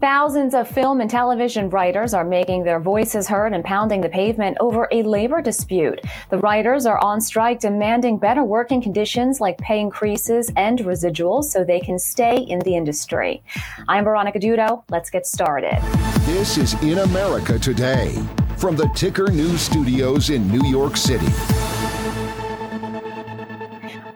Thousands of film and television writers are making their voices heard and pounding the pavement over a labor dispute. The writers are on strike demanding better working conditions like pay increases and residuals so they can stay in the industry. I'm Veronica Dudo. Let's get started. This is In America Today from the Ticker News Studios in New York City.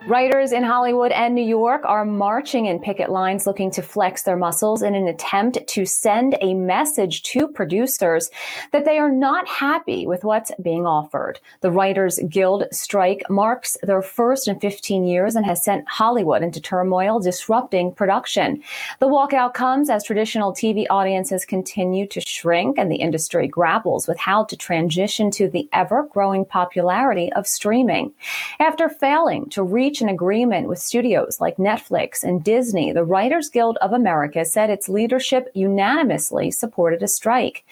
Writers in Hollywood and New York are marching in picket lines looking to flex their muscles in an attempt to send a message to producers that they are not happy with what's being offered. The Writers Guild strike marks their first in 15 years and has sent Hollywood into turmoil, disrupting production. The walkout comes as traditional TV audiences continue to shrink and the industry grapples with how to transition to the ever growing popularity of streaming. After failing to reach reach an agreement with studios like Netflix and Disney, the Writers Guild of America said its leadership unanimously supported a strike.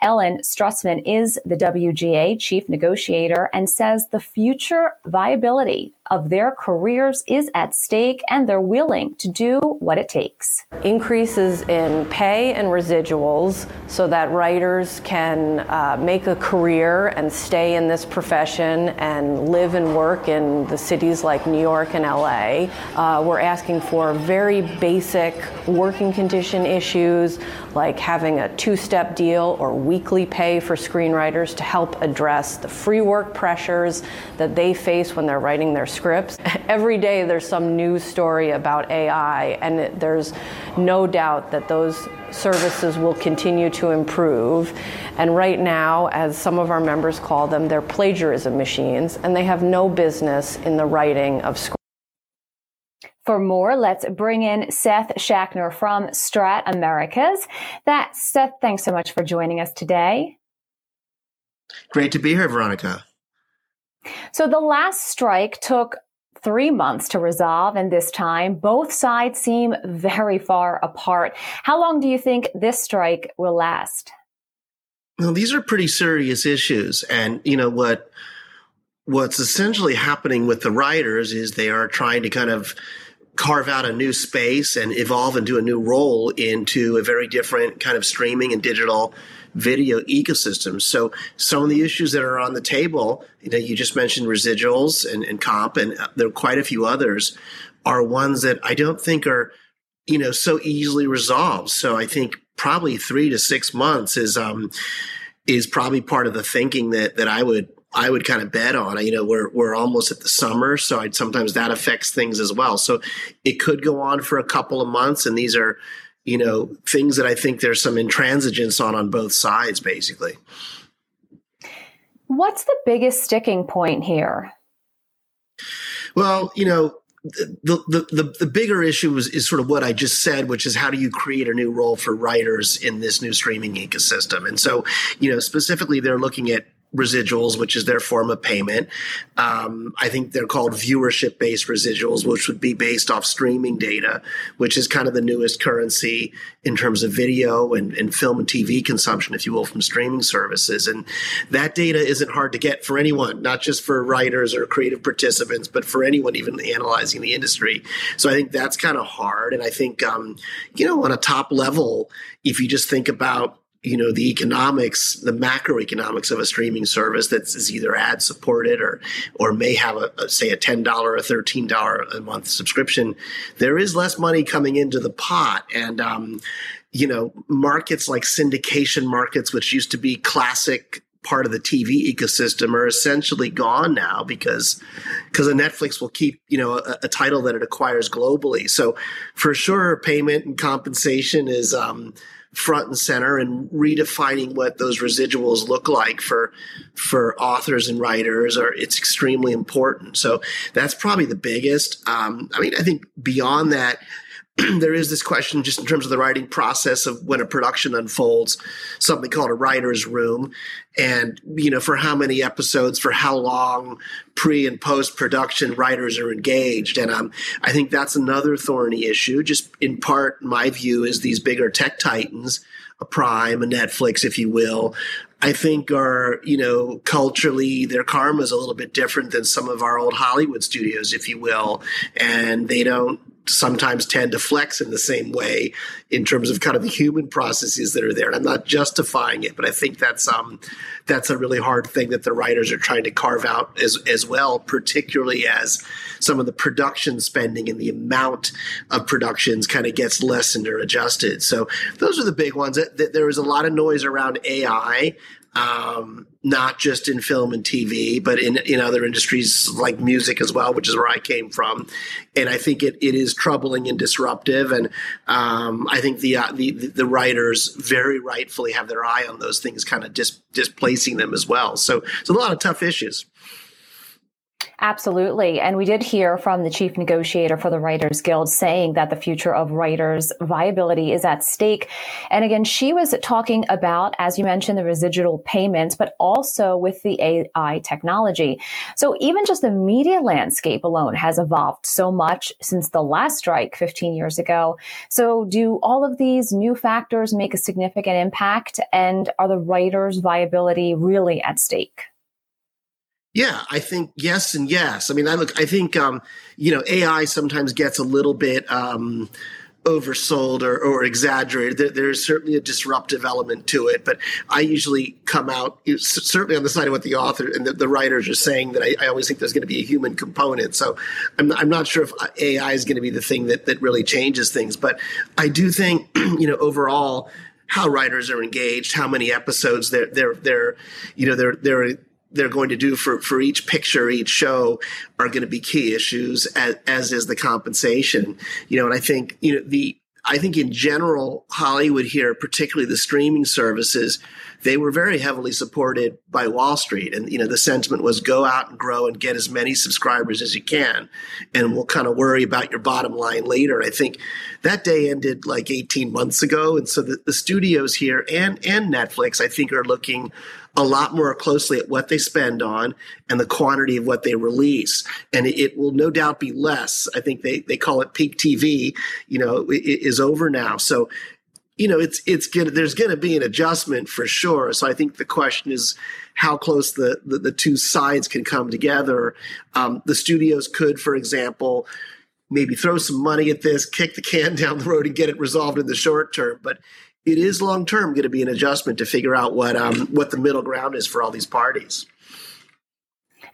Ellen Stutzman is the WGA chief negotiator and says the future viability of their careers is at stake and they're willing to do what it takes. Increases in pay and residuals so that writers can uh, make a career and stay in this profession and live and work in the cities like New York and LA. Uh, we're asking for very basic working condition issues like having a two step deal or weekly pay for screenwriters to help address the free work pressures that they face when they're writing their scripts. Every day there's some news story about AI, and it, there's no doubt that those services will continue to improve. And right now, as some of our members call them, they're plagiarism machines, and they have no business in the writing of scripts. For more, let's bring in Seth Schachner from StratAmericas. That Seth, thanks so much for joining us today. Great to be here, Veronica. So the last strike took three months to resolve, and this time both sides seem very far apart. How long do you think this strike will last? Well, these are pretty serious issues, and you know what? What's essentially happening with the writers is they are trying to kind of carve out a new space and evolve into a new role into a very different kind of streaming and digital video ecosystem. So some of the issues that are on the table, you know, you just mentioned residuals and, and comp, and uh, there are quite a few others, are ones that I don't think are, you know, so easily resolved. So I think probably three to six months is um is probably part of the thinking that that I would I would kind of bet on. You know, we're we're almost at the summer, so I'd, sometimes that affects things as well. So it could go on for a couple of months, and these are, you know, things that I think there's some intransigence on on both sides, basically. What's the biggest sticking point here? Well, you know, the, the, the, the, bigger issue is, is sort of what I just said, which is how do you create a new role for writers in this new streaming ecosystem? And so, you know, specifically, they're looking at residuals, which is their form of payment. Um, I think they're called viewership based residuals, which would be based off streaming data, which is kind of the newest currency in terms of video and, and film and TV consumption, if you will, from streaming services. And that data isn't hard to get for anyone, not just for writers or creative participants, but for anyone even analyzing the industry. So I think that's kind of hard. And I think, um, you know, on a top level, if you just think about you know the economics the macroeconomics of a streaming service that is either ad supported or or may have a, a say a $10 or $13 a month subscription there is less money coming into the pot. And um, you know markets like syndication markets which used to be classic part of the TV ecosystem are essentially gone now because because Netflix will keep you know a, a, title that it acquires globally. So for sure, payment and compensation is um, front and center and redefining what those residuals look like for for authors and writers are it's extremely important so that's probably the biggest um, i mean i think beyond that there is this question just in terms of the writing process of when a production unfolds, something called a writer's room. And, you know, for how many episodes, for how long pre and post production writers are engaged. And um, I think that's another thorny issue. Just in part, my view is these bigger tech titans, a Prime, a Netflix, if you will, I think are, you know, culturally, their karma is a little bit different than some of our old Hollywood studios, if you will. And they don't sometimes tend to flex in the same way in terms of kind of the human processes that are there. And I'm not justifying it, but I think that's um that's a really hard thing that the writers are trying to carve out as as well, particularly as some of the production spending and the amount of productions kind of gets lessened or adjusted. So those are the big ones. There was a lot of noise around AI um, not just in film and TV, but in, in other industries like music as well, which is where I came from. And I think it, it is troubling and disruptive. And um, I think the, uh, the, the writers very rightfully have their eye on those things, kind of dis- displacing them as well. So it's a lot of tough issues. Absolutely. And we did hear from the chief negotiator for the Writers Guild saying that the future of writers' viability is at stake. And again, she was talking about, as you mentioned, the residual payments, but also with the AI technology. So even just the media landscape alone has evolved so much since the last strike 15 years ago. So do all of these new factors make a significant impact? And are the writers' viability really at stake? Yeah, I think yes and yes. I mean, I look, I think, um, you know, AI sometimes gets a little bit, um, oversold or, or exaggerated. There, there's certainly a disruptive element to it, but I usually come out certainly on the side of what the author and the, the writers are saying that I, I, always think there's going to be a human component. So I'm, I'm not sure if AI is going to be the thing that, that really changes things, but I do think, you know, overall, how writers are engaged, how many episodes they're, they're, they're, you know, they're, they're, they're going to do for, for each picture, each show are going to be key issues as, as is the compensation. You know, and I think, you know, the, I think in general, Hollywood here, particularly the streaming services, they were very heavily supported by Wall Street. And, you know, the sentiment was go out and grow and get as many subscribers as you can. And we'll kind of worry about your bottom line later. I think that day ended like 18 months ago. And so the, the studios here and, and Netflix, I think, are looking a lot more closely at what they spend on and the quantity of what they release. And it, it will no doubt be less. I think they, they call it peak TV, you know, it, it is over now. So, you know, it's, it's gonna, there's going to be an adjustment for sure. So I think the question is how close the, the, the two sides can come together. Um, the studios could, for example, maybe throw some money at this, kick the can down the road and get it resolved in the short term. But it is long term going to be an adjustment to figure out what um, what the middle ground is for all these parties.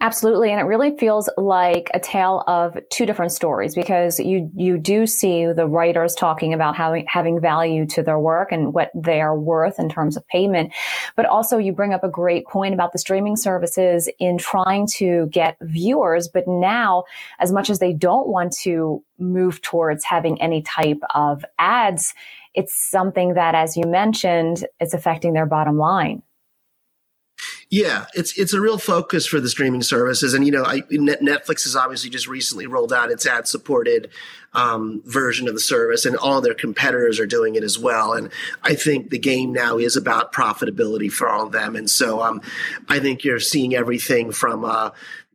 Absolutely, and it really feels like a tale of two different stories because you you do see the writers talking about having having value to their work and what they are worth in terms of payment, but also you bring up a great point about the streaming services in trying to get viewers, but now as much as they don't want to move towards having any type of ads it's something that, as you mentioned, it's affecting their bottom line. Yeah, it's it's a real focus for the streaming services, and you know, I, Netflix has obviously just recently rolled out its ad-supported um, version of the service, and all their competitors are doing it as well. And I think the game now is about profitability for all of them, and so um, I think you're seeing everything from. Uh,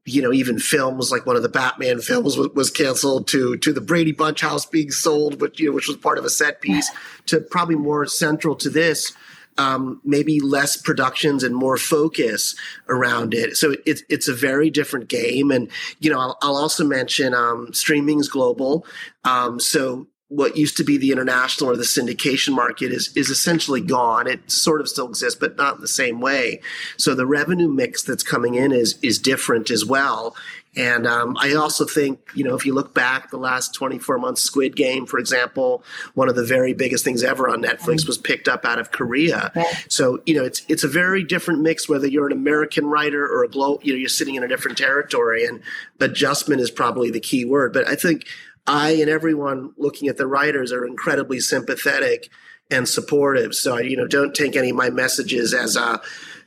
you know, even films like one of the Batman films was, was, canceled to to the Brady Bunch house being sold, but you know, which was part of a set piece, to probably more central to this, um, maybe less productions and more focus around it. So it's it's a very different game, and you know, I'll, I'll also mention um, streaming's global. Um, so what used to be the international or the syndication market is is essentially gone. It sort of still exists, but not in the same way. So the revenue mix that's coming in is is different as well. And um, I also think, you know, if you look back the last 24 months, Squid Game, for example, one of the very biggest things ever on Netflix was picked up out of Korea. So, you know, it's it's a very different mix whether you're an American writer or a global, you know, you're sitting in a different territory. And adjustment is probably the key word. But I think I and everyone looking at the writers are incredibly sympathetic and supportive. So you know, don't take any of my messages as uh,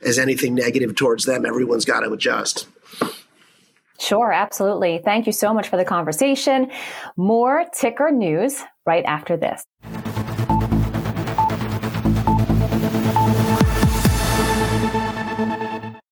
as anything negative towards them. Everyone's got to adjust. Sure, absolutely. Thank you so much for the conversation. More ticker news right after this.